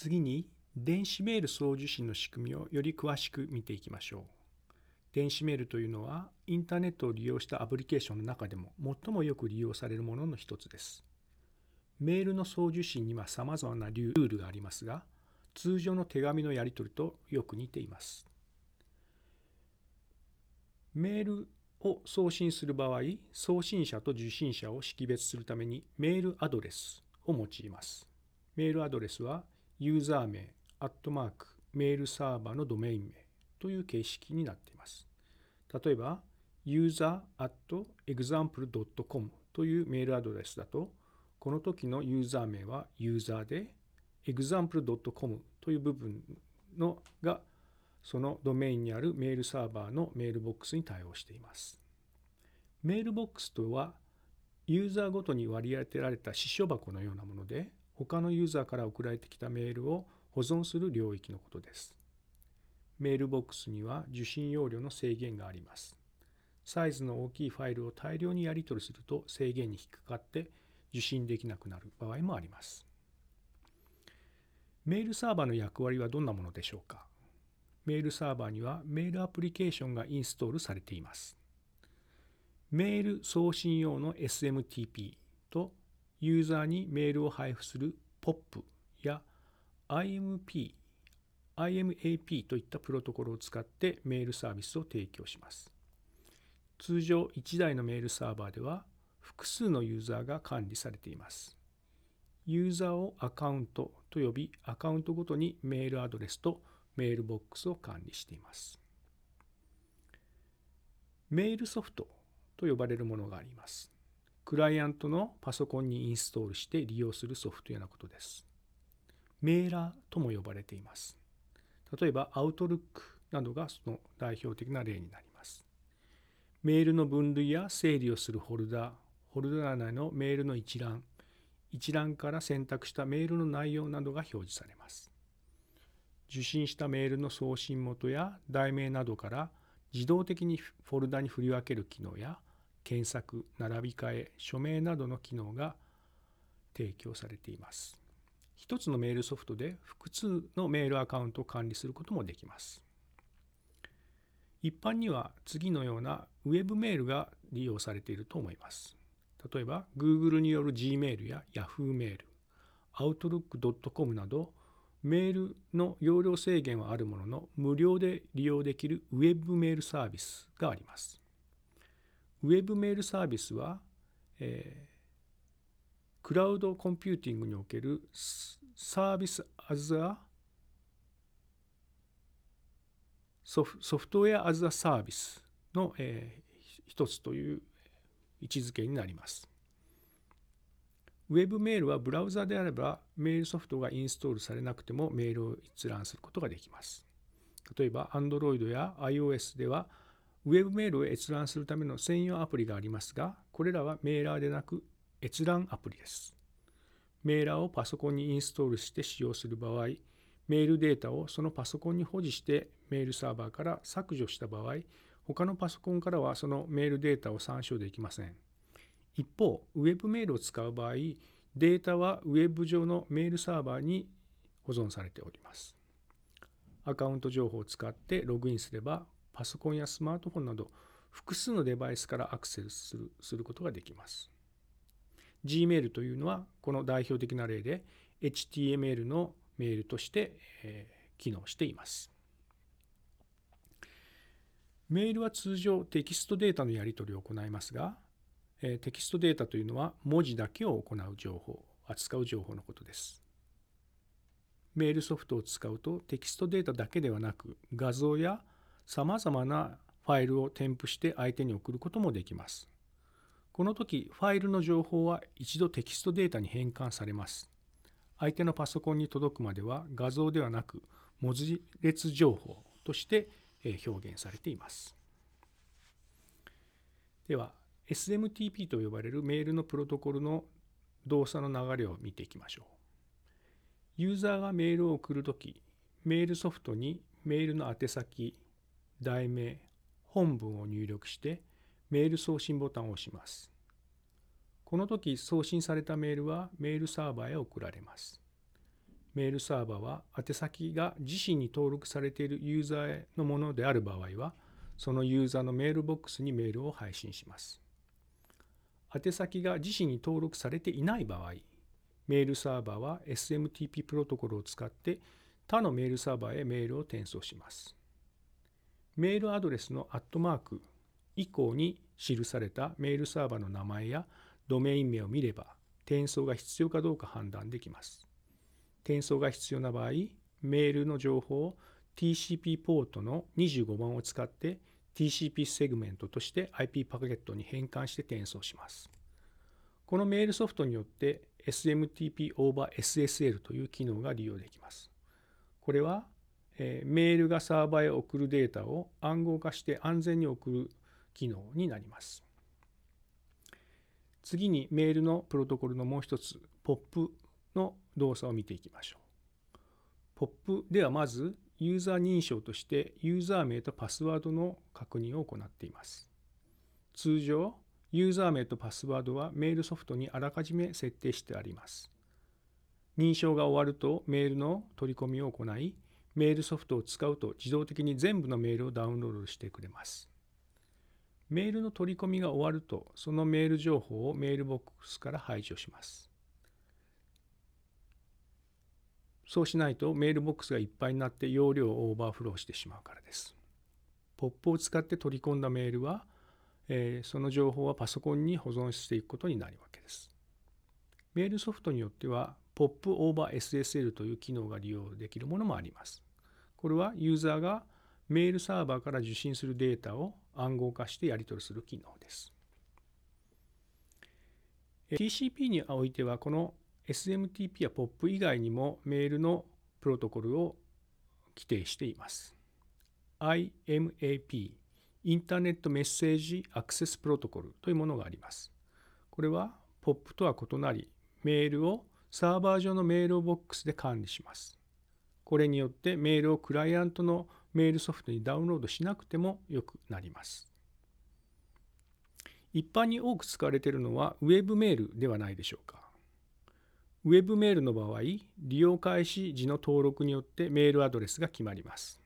次に電子メール送受信の仕組みをより詳しく見ていきましょう。電子メールというのはインターネットを利用したアプリケーションの中でも最もよく利用されるものの一つです。メールの送受信には様々なルールがありますが、通常の手紙のやり取りとよく似ています。メールを送信する場合、送信者と受信者を識別するためにメールアドレスを用います。メールアドレスはユーザー名、アットマーク、メールサーバーのドメイン名という形式になっています。例えば、user.example.com というメールアドレスだと、この時のユーザー名はユーザーで、example.com という部分のがそのドメインにあるメールサーバーのメールボックスに対応しています。メールボックスとはユーザーごとに割り当てられた支所箱のようなもので他のユーザーから送られてきたメールを保存する領域のことです。メールボックスには受信容量の制限があります。サイズの大きいファイルを大量にやり取りすると制限に引っかかって受信できなくなる場合もあります。メールサーバーの役割はどんなものでしょうか？メールサーバーにはメールアプリケーションがインストールされています。メール送信用の SMTP ユーザーにメールを配布する POP や IMP、IMAP といったプロトコルを使ってメールサービスを提供します。通常1台のメールサーバーでは複数のユーザーが管理されています。ユーザーをアカウントと呼び、アカウントごとにメールアドレスとメールボックスを管理しています。メールソフトと呼ばれるものがあります。クライアントのパソコンにインストールして利用するソフトウェアのことです。メーラーとも呼ばれています。例えば、アウトルックなどがその代表的な例になります。メールの分類や整理をするホルダー、ホルダー内のメールの一覧、一覧から選択したメールの内容などが表示されます。受信したメールの送信元や題名などから自動的にフォルダに振り分ける機能や検索、並び替え、署名などの機能が提供されています。一つのメールソフトで複数のメールアカウントを管理することもできます。一般には次のようなウェブメールが利用されていると思います。例えば Google による Gmail や Yahoo メール、Outlook.com などメールの容量制限はあるものの無料で利用できるウェブメールサービスがあります。ウェブメールサービスは、えー、クラウドコンピューティングにおける service as a sof software as a service の、えー、一つという位置づけになります。ウェブメールはブラウザであればメールソフトがインストールされなくてもメールを閲覧することができます。例えば Android や iOS ではウェブメールを閲覧するための専用アプリがありますが、これらはメーラーでなく閲覧アプリです。メーラーをパソコンにインストールして使用する場合、メールデータをそのパソコンに保持してメールサーバーから削除した場合、他のパソコンからはそのメールデータを参照できません。一方、ウェブメールを使う場合、データはウェブ上のメールサーバーに保存されております。アカウント情報を使ってログインすれば、パソコンやスマートフォンなど複数のデバイスからアクセスするすることができます。Gmail というのはこの代表的な例で HTML のメールとして、え、機能しています。メールは通常テキストデータのやり取りを行いますが、え、テキストデータというのは文字だけを行う情報、扱う情報のことです。メールソフトを使うとテキストデータだけではなく画像やさまざまなファイルを添付して相手に送ることもできます。この時、ファイルの情報は一度テキストデータに変換されます。相手のパソコンに届くまでは画像ではなく文字列情報として表現されています。では、SMTP と呼ばれるメールのプロトコルの動作の流れを見ていきましょう。ユーザーがメールを送るとき、メールソフトにメールの宛先、題名、本文を入力してメール送信ボタンを押します。この時送信されたメールはメールサーバーへ送られます。メールサーバーは宛先が自身に登録されているユーザーへのものである場合は、そのユーザーのメールボックスにメールを配信します。宛先が自身に登録されていない場合、メールサーバーは SMTP プロトコルを使って他のメールサーバーへメールを転送します。メールアドレスのアットマーク以降に記されたメールサーバーの名前やドメイン名を見れば転送が必要かどうか判断できます。転送が必要な場合、メールの情報を TCP ポートの25番を使って TCP セグメントとして IP パケットに変換して転送します。このメールソフトによって SMTP over SSL という機能が利用できます。これは、えメールがサーバーへ送るデータを暗号化して安全に送る機能になります。次にメールのプロトコルのもう一つ POP の動作を見ていきましょう。POP ではまずユーザー認証としてユーザー名とパスワードの確認を行っています。通常、ユーザー名とパスワードはメールソフトにあらかじめ設定してあります。認証が終わるとメールの取り込みを行い、メールソフトを使うと自動的に全部のメールをダウンロードしてくれます。メールの取り込みが終わると、そのメール情報をメールボックスから排除します。そうしないとメールボックスがいっぱいになって容量をオーバーフローしてしまうからです。 POP を使って取り込んだメールは、えー、その情報はパソコンに保存していくことになるわけです。メールソフトによっては POP over SSL という機能が利用できるものもあります。これはユーザーがメールサーバーから受信するデータを暗号化してやり取りする機能です。TCP においてはこの SMTP や POP 以外にもメールのプロトコルを規定しています。IMAP、インターネットメッセージアクセスプロトコルというものがあります。これは POP とは異なり、メールをサーバー上のメールボックスで管理します。これによってメールをクライアントのメールソフトにダウンロードしなくてもよくなります。一般に多く使われているのはウェブメールではないでしょうか。ウェブメールの場合、利用開始時の登録によってメールアドレスが決まります。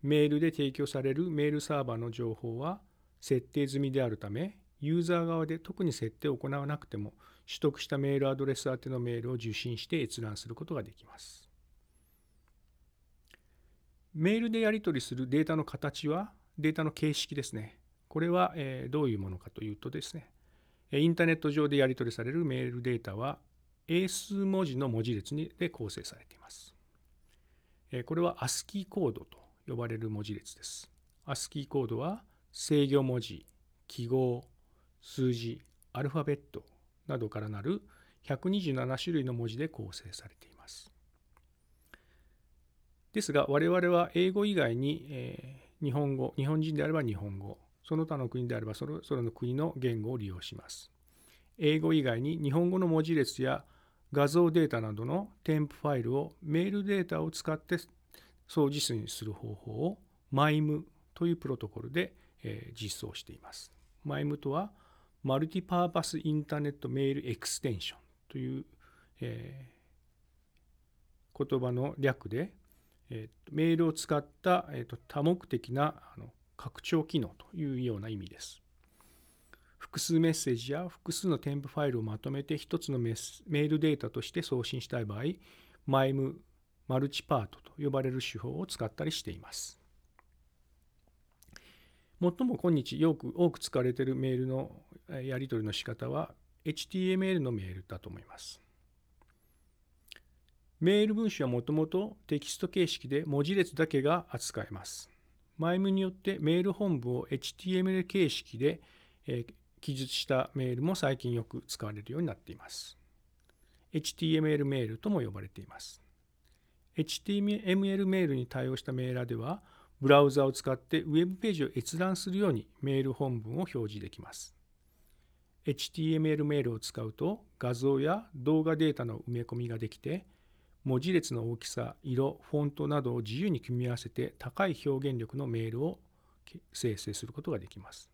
メールで提供されるメールサーバーの情報は設定済みであるため、ユーザー側で特に設定を行わなくても、取得したメールアドレス宛てのメールを受信して閲覧することができます。メールでやり取りするデータの形は、データの形式ですね。これはどういうものかというとですね、インターネット上でやり取りされるメールデータは英数文字の文字列で構成されています。これは ASCII コードと呼ばれる文字列です。ASCII コードは制御文字、記号、数字、アルファベットなどからなる127種類の文字で構成されています。ですが我々は英語以外に、え日本語、日本人であれば日本語、その他の国であればそれぞれの国の言語を利用します。英語以外に日本語の文字列や画像データなどの添付ファイルをメールデータを使って送実にする方法を MIME というプロトコルで、え実装しています。MIME とはマルティパーパスインターネットメールエクステンションという、えー、言葉の略で、えー、メールを使った、えーと、多目的なあの拡張機能というような意味です。複数メッセージや複数の添付ファイルをまとめて一つのメールデータとして送信したい場合、MIME マルチパートと呼ばれる手法を使ったりしています。最も今日よく多く使われているメールのやり取りの仕方は HTML のメールだと思います。メール文章はもともとテキスト形式で文字列だけが扱えます。MIME によってメール本部を HTML 形式で記述したメールも最近よく使われるようになっています。HTML メールとも呼ばれています。HTML メールに対応したメーラーでは、ブラウザを使ってウェブページを閲覧するようにメール本文を表示できます。HTML メールを使うと画像や動画データの埋め込みができて、文字列の大きさ、色、フォントなどを自由に組み合わせて高い表現力のメールを生成することができます。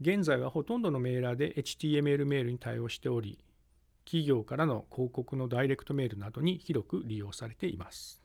現在はほとんどのメーラーで HTML メールに対応しており、企業からの広告のダイレクトメールなどに広く利用されています。